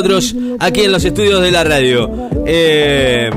nosotros aquí en los estudios de la radio. Eh,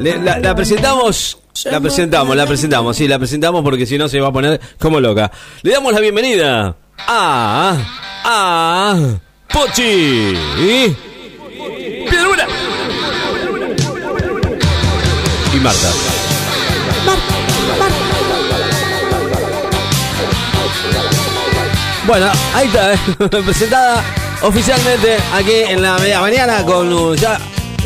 la, presentamos, la presentamos, la presentamos, sí, la presentamos porque si no se va a poner como loca. Le damos la bienvenida a a Pochi. Piedra y Marta. Bueno, ahí está, presentada oficialmente aquí en la media mañana con uh, ya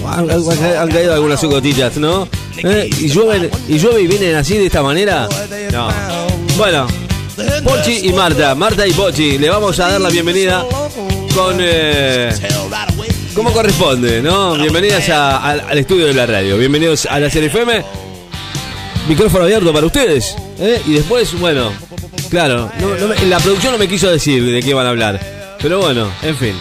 han, caído algunas gotitas, ¿no? ¿Eh? Y llueven y llueve y vienen así de esta manera. No. Bueno, Pochi y Marta, Marta y Pochi, le vamos a dar la bienvenida con eh, como corresponde, ¿no? Bienvenidas al, estudio de la radio, bienvenidos a la serie FM. Micrófono abierto para ustedes. ¿eh? Y después, bueno, claro, no- la producción no me quiso decir de qué van a hablar. Pero bueno, en fin.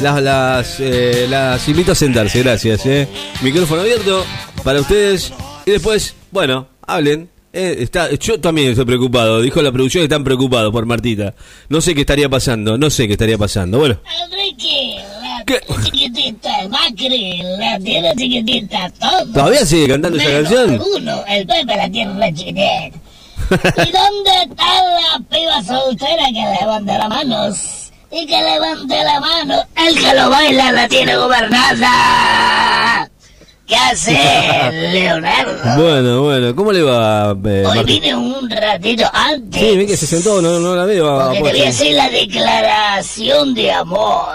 Las, las, eh, las invito a sentarse, gracias. ¿eh? Micrófono abierto para ustedes. Y después, bueno, hablen. Eh, está, yo también estoy preocupado. Dijo la producción que están preocupados por Martita. No sé qué estaría pasando, no sé qué estaría pasando. Bueno, la ¿Qué? chiquitita, Macri, la tierra chiquitita, todo. ¿todavía sigue cantando esa canción? Uno, el Pepe la tierra chiquitita. ¿Y dónde está la piba soltera que levante las manos? Y que levante la mano. El que lo baila la tiene gobernada. ¿Qué hace, Leonardo? Bueno, bueno, ¿cómo le va, eh, Hoy vine un ratito antes. Sí, vi que se sentó, no, no la veo. Porque te voy a hacer la declaración de amor.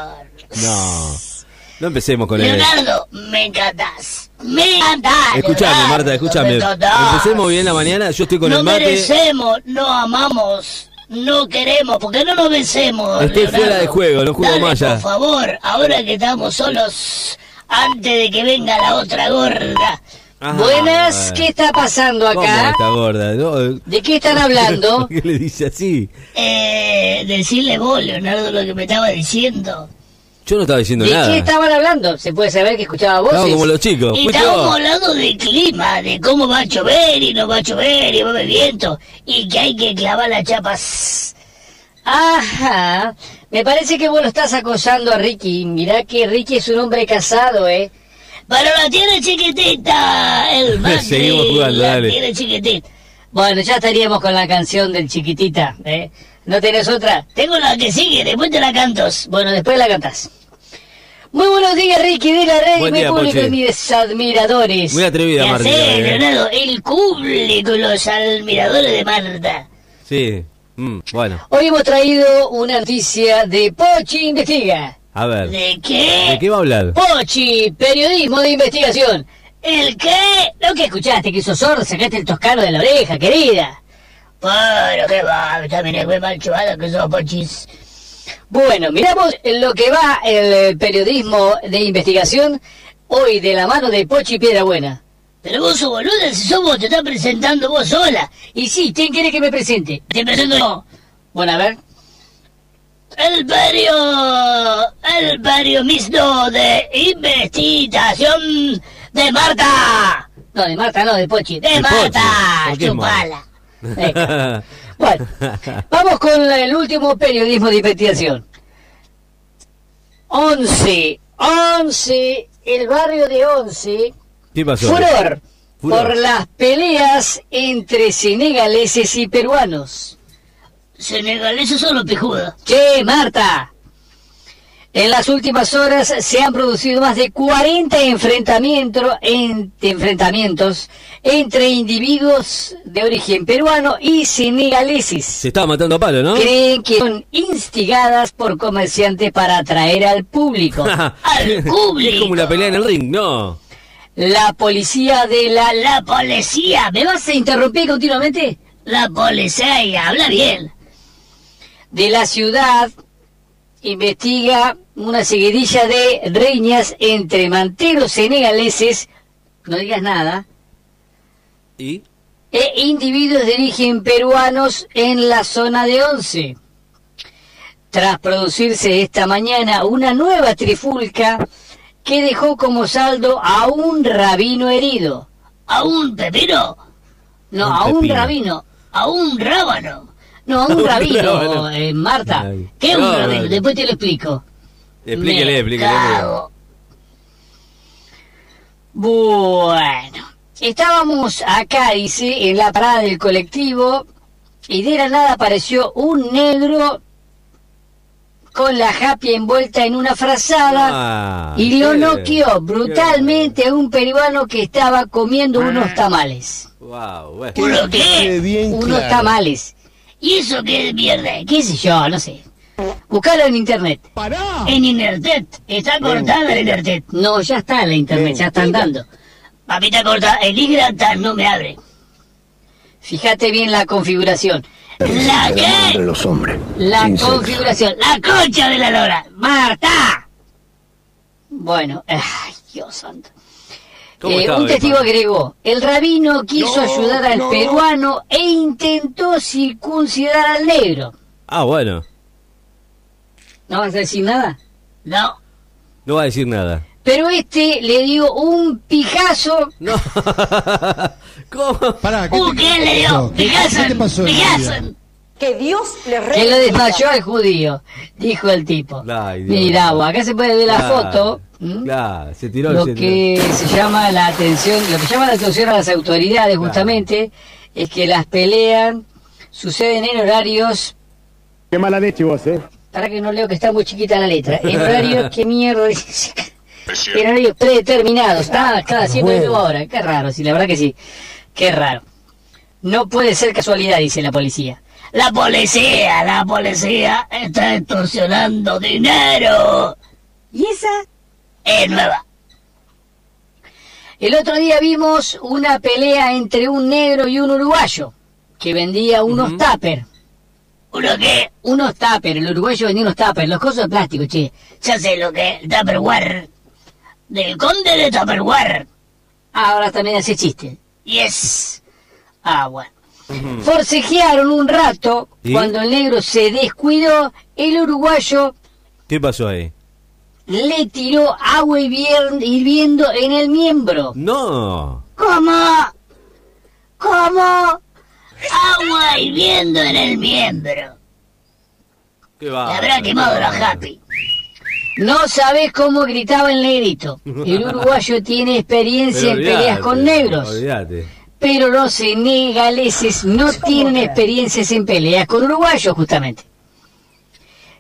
No, no empecemos con él. Leonardo, me encantás. Me encantás. Escuchame, Marta, escúchame. Empecemos bien la mañana, yo estoy con no el mate. merecemos, no amamos, no queremos, porque no nos vencemos. Estoy Leonardo. fuera de juego, no juego más. Por favor, ahora que estamos solos, antes de que venga la otra gorda. Ah, Buenas. ¿qué está pasando ¿Cómo acá? está gorda? No, ¿De qué están hablando? ¿Por qué le dice así? Eh, decirle vos, Leonardo, lo que me estaba diciendo. Yo no estaba diciendo ¿De nada. qué estaban hablando? ¿Se puede saber que escuchaba voces? Estaba como los chicos. Y estábamos hablando de clima, de cómo va a llover y no va a llover y va a haber viento y que hay que clavar las chapas. Ajá. Me parece que vos lo estás acosando a Ricky. Mirá que Ricky es un hombre casado, ¿eh? Pero la tiene chiquitita, el Macri, Seguimos jugando, la dale. tiene chiquitita. Bueno, ya estaríamos con la canción del chiquitita, ¿eh? ¿No tenés otra? Tengo la que sigue, después te la cantos. Bueno, después la cantás. Muy buenos días, Ricky de la Rey, Buen mi día, público Poche. y mis admiradores. Muy atrevida, ¿Qué Marta. eh. Leonardo? El público, los admiradores de Marta. Sí. Mm, bueno, Hoy hemos traído una noticia de Pochi Investiga. a ver. ¿De qué? ¿De qué va a hablar? Pochi, periodismo de investigación. ¿El qué? Lo que escuchaste, que sos sordo, sacaste el toscano de la oreja, querida. Pero qué va, también es muy mal chuvada que sos pochis. Bueno, miramos en lo que va el eh, periodismo de investigación hoy de la mano de Pochi Piedrabuena. Pero vos sos boluda, si sos vos, te estás presentando vos sola. Y sí, ¿quién quiere que me presente? Te presento yo. Bueno, a ver. El perio... El perio mixto de investigación de Marta. No, de Marta, no, de Pochi. De De Marta. Pochi. ¿Por qué es Chupala. Venga. Bueno, vamos con el último periodismo de investigación. 11, 11, el barrio de 11, ¿Qué pasó? furor, Furor. por las peleas entre senegaleses y peruanos. Senegaleses son los pijudos. Che, Marta. En las últimas horas se han producido más de 40 enfrentamientos, en- enfrentamientos entre individuos de origen peruano y senegaleses. Se estaba matando a palo, ¿no? Creen que son instigadas por comerciantes para atraer al público. Al público. Es como una pelea en el ring, no. La policía de la... La policía. ¿Me vas a interrumpir continuamente? La policía habla bien. de la ciudad investiga una seguidilla de riñas entre manteros senegaleses, no digas nada, ¿Y? e individuos de origen peruanos en la zona de Once. Tras producirse esta mañana una nueva trifulca que dejó como saldo a un rabino herido. A un pepino. No, Un a un rabino. A un rábano. No, Un rabino, eh, Marta. Ay. ¿Qué es un No, rabino? no. Después te lo explico. Explíquele, Me explíquele. cago Bueno, estábamos acá, dice, en la parada del colectivo y de la nada apareció un negro con la happy envuelta en una frazada Ah, y lo qué- noqueó brutalmente a un peruano que estaba comiendo unos tamales. Wow, bueno. ¿Uno qué? bien Unos claro. tamales. ¿Y eso qué mierda? ¿Qué sé yo? No sé. Buscalo en internet. ¡Pará! En internet. Está cortada el internet. No, ya está en la internet, ya están dando. Papita corta, el Igratan no me abre. Fíjate bien la configuración. ¿La qué? los hombres. La Sin sexo. configuración. La concha de la lora. ¡Marta! Bueno, ay, Dios santo. ¿Cómo Eh, un el testigo agregó, el rabino quiso No, ayudar al no. peruano e intentó circuncidar al negro. Ah, bueno. ¿No vas a decir nada? No. No va a decir nada. Pero este le dio un pijazo No. ¿Cómo? Pará, ¿qué Uh, te- ¿quién le dio? ¿Qué, ¿Qué te pasó? en la vida? Picasso. Que Dios le que lo desmayó al judío, dijo el tipo. Ay. Mirá, vos, acá se puede ver la foto. se tiró Lo se tiró. que se llama la atención, lo que llama la atención a las autoridades justamente es que las peleas suceden en horarios, Qué mala leche vos, ¿eh? para que no leo que está muy chiquita la letra, en horarios, qué mierda en horarios predeterminados, ah, claro, siempre Bueno. mismo hora, qué raro, sí, la verdad que sí, qué raro. No puede ser casualidad, dice la policía. La policía, la policía está extorsionando dinero. ¿Y esa? Es nueva. El otro día vimos una pelea entre un negro y un uruguayo que vendía unos tupper. ¿Uno qué? Unos tupper, el uruguayo vendía unos tupper, los cosos de plástico, che. Ya sé lo que es Tupperware. Del conde de Tupperware. Ahora también hace chiste. Yes. Ah, bueno. Forcejearon un rato. Cuando el negro se descuidó, el uruguayo ¿Qué pasó ahí? le tiró agua hirviendo en el miembro. No. ¿Cómo? ¿Cómo? Agua hirviendo en el miembro. ¿Qué va? Le habrá quemado la happy. No sabes cómo gritaba el negrito. El uruguayo tiene experiencia en peleas con negros. Olvídate. Pero los senegaleses no tienen experiencias en peleas con uruguayos, justamente.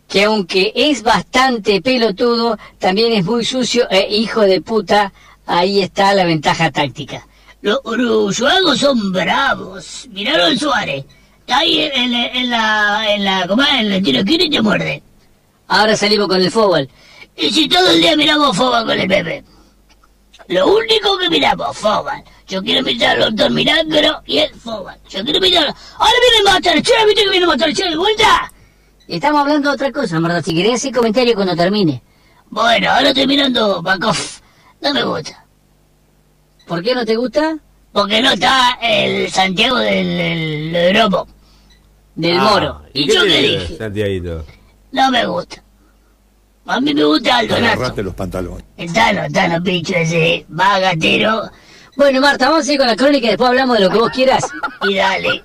Que aunque es bastante pelotudo, también es muy sucio e hijo de puta. Ahí está la ventaja táctica. Los uruguayos son bravos. Miraron Suárez. Está ahí en, en- en la... en la... ¿cómo es? En el tiro y te muerde. Ahora salimos con el fútbol. Y si todo el día miramos fútbol con el bebé. Lo único que miramos, fútbol. Yo quiero mirar al doctor Milagro y el fútbol. Yo quiero mirar... Ahora viene Masterchef, ¿viste que viene Masterchef de vuelta? Estamos hablando de otra cosa, Marta. Si querés hacer comentario cuando termine. Bueno, ahora estoy mirando Bakoff. No me gusta. ¿Por qué no te gusta? Porque no está el Santiago del, del, del Ah, moro. ¿Y yo qué dije? Santiaguito? No me gusta. A mí me gusta Aldo Nazo. Agarrate los pantalones. El Tano, el Tano, bicho ese, bagatero. Bueno, Marta, vamos a ir con la crónica y después hablamos de lo que vos quieras. Y dale.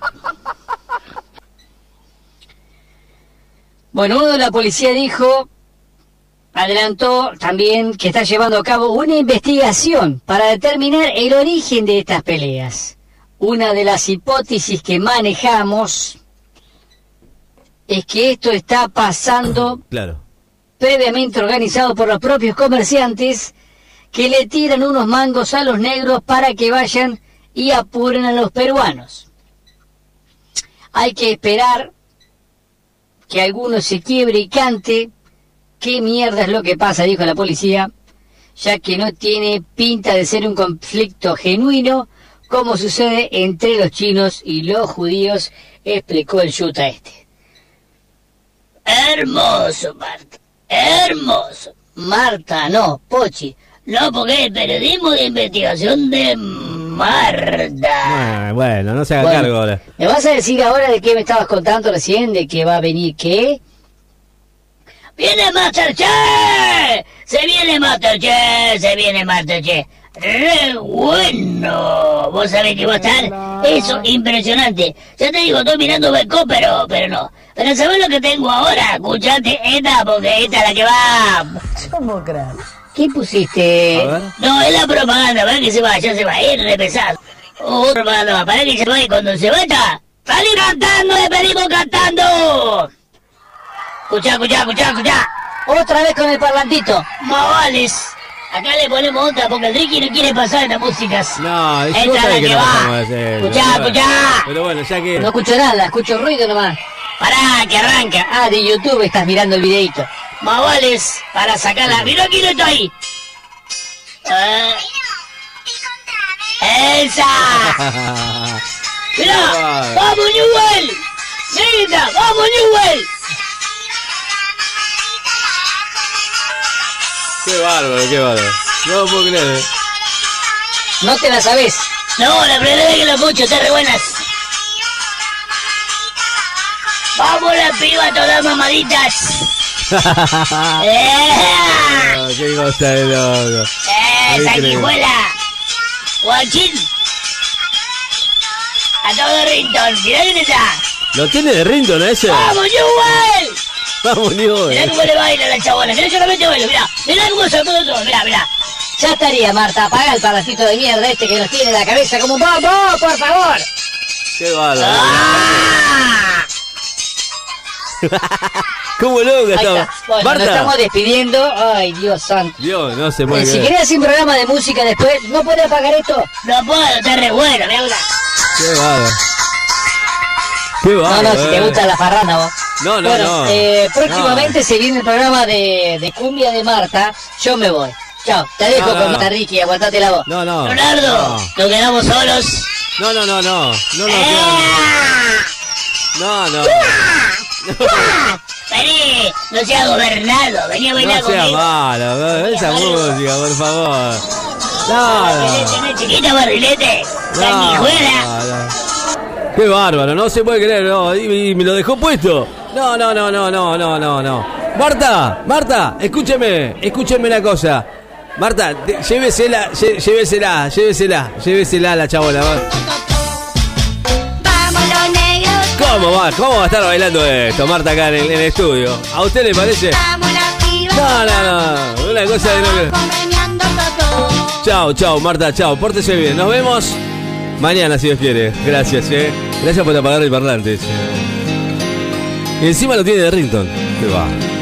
Bueno, uno de la policía dijo, adelantó también que está llevando a cabo una investigación para determinar el origen de estas peleas. Una de las hipótesis que manejamos es que esto está pasando Claro. previamente organizado por los propios comerciantes que le tiran unos mangos a los negros para que vayan y apuren a los peruanos. Hay que esperar que alguno se quiebre y cante qué mierda es lo que pasa, dijo la policía, ya que no tiene pinta de ser un conflicto genuino como sucede entre los chinos y los judíos, explicó el yuta este. Hermoso, Marta. Hermoso. Marta, no, Pochi. No, porque es periodismo de investigación de Marta. Ah, bueno, no se haga Bueno, cargo ahora. ¿Me vas a decir ahora de qué me estabas contando recién? ¿De que va a venir qué? ¡Viene Masterchef! ¡Se viene Masterchef! ¡Se viene Masterchef! ¡Re bueno! Vos sabés que va a estar eso impresionante. Ya te digo, estoy mirando Beco, pero, pero no. Pero ¿sabés lo que tengo ahora? Escuchate esta, porque esta es la que va... ¿Qué pusiste? A ver. No, es la propaganda, para que se va, ya se va a ir, re pesado. Oh, propaganda más, para que se vaya, cuando se vaya, salí cantando, le pedimos cantando. Escuchá, escuchá, escuchá, escuchá. Otra vez con el parlantito. Mavales. Acá le ponemos otra porque el Ricky no quiere pasar estas músicas. No, es Esta es la que va. Escuchá, escuchá. Pero bueno, ya que. No escucho nada, escucho ruido nomás. Pará, que arranca. Ah, de YouTube estás mirando el videito. Mavales para sacarla. Mirá quién está ahí. Ah. ¡Elsa! Bárbaro. ¡Vamos, Newell! ¡Negrita! ¡Vamos, Newell! Qué bárbaro, qué bárbaro. No lo puedo creer. eh. No te la sabes. No, la primera vez que lo escucho, está re buenas. ¡Vamos, las pibas todas mamaditas! ¡Eh! Ah, qué cosa de loco. ¡Eh, sanguijuela! ¡Guachín! ¡A todo Rinton! ¡Mirá quién está! ¿Lo tiene de Rinton ese? ¡Vamos, Newell! Vamos, Nico. Mirá cómo le baila la chabona, mirá solamente bailo, mirá, mirá cómo se puso todo, mirá, mirá. Ya estaría, Marta. Apaga el parlantito de mierda este que nos tiene la cabeza como un bobo, por favor. Qué bárbaro. ¡Ah! ¿Cómo estaba? está. Bueno, nos estamos Marta. despidiendo. Ay, Dios santo. Dios, no se puede Eh, si querés hacer un programa de música después, ¿no puede apagar esto? No puedo, está re bueno, mirá una. Qué bárbaro. Qué No, bárbaro. no, si te eh. gusta la farranda vos. No, no, bueno, no. eh, próximamente se viene el programa de, de cumbia de Marta. Yo me voy. Chao, te dejo No, no, con no. Marta Ricky, aguantate la voz. No, no. Leonardo, nos quedamos solos. No, no, no, no. No, no, ¡Ah! no. No, no. No seas gobernado, vení a bailar No sea conmigo. malo, esa música, por favor. No, no. ¿no, chiquita barrilete? Sanguijuela. No, no. Qué bárbaro, no se puede creer, no, y, y me lo dejó puesto. No, no, no, no, no, no, no, no. Marta, Marta, escúcheme, escúcheme una cosa. Marta, te- llévesela, lle- llévesela, llévesela, llévesela a la chabola. Negros, ¿Cómo va? ¿Cómo va a estar bailando esto, Marta, acá en el, estudio? ¿A usted le parece? vamos. No, no, no, una cosa de no Vamos. Chao, chao, Marta, chao. Pórtese bien. Nos vemos mañana, si Dios quiere. Gracias, eh. Gracias por apagar el parlante. Y encima lo tiene de Rington. Qué va.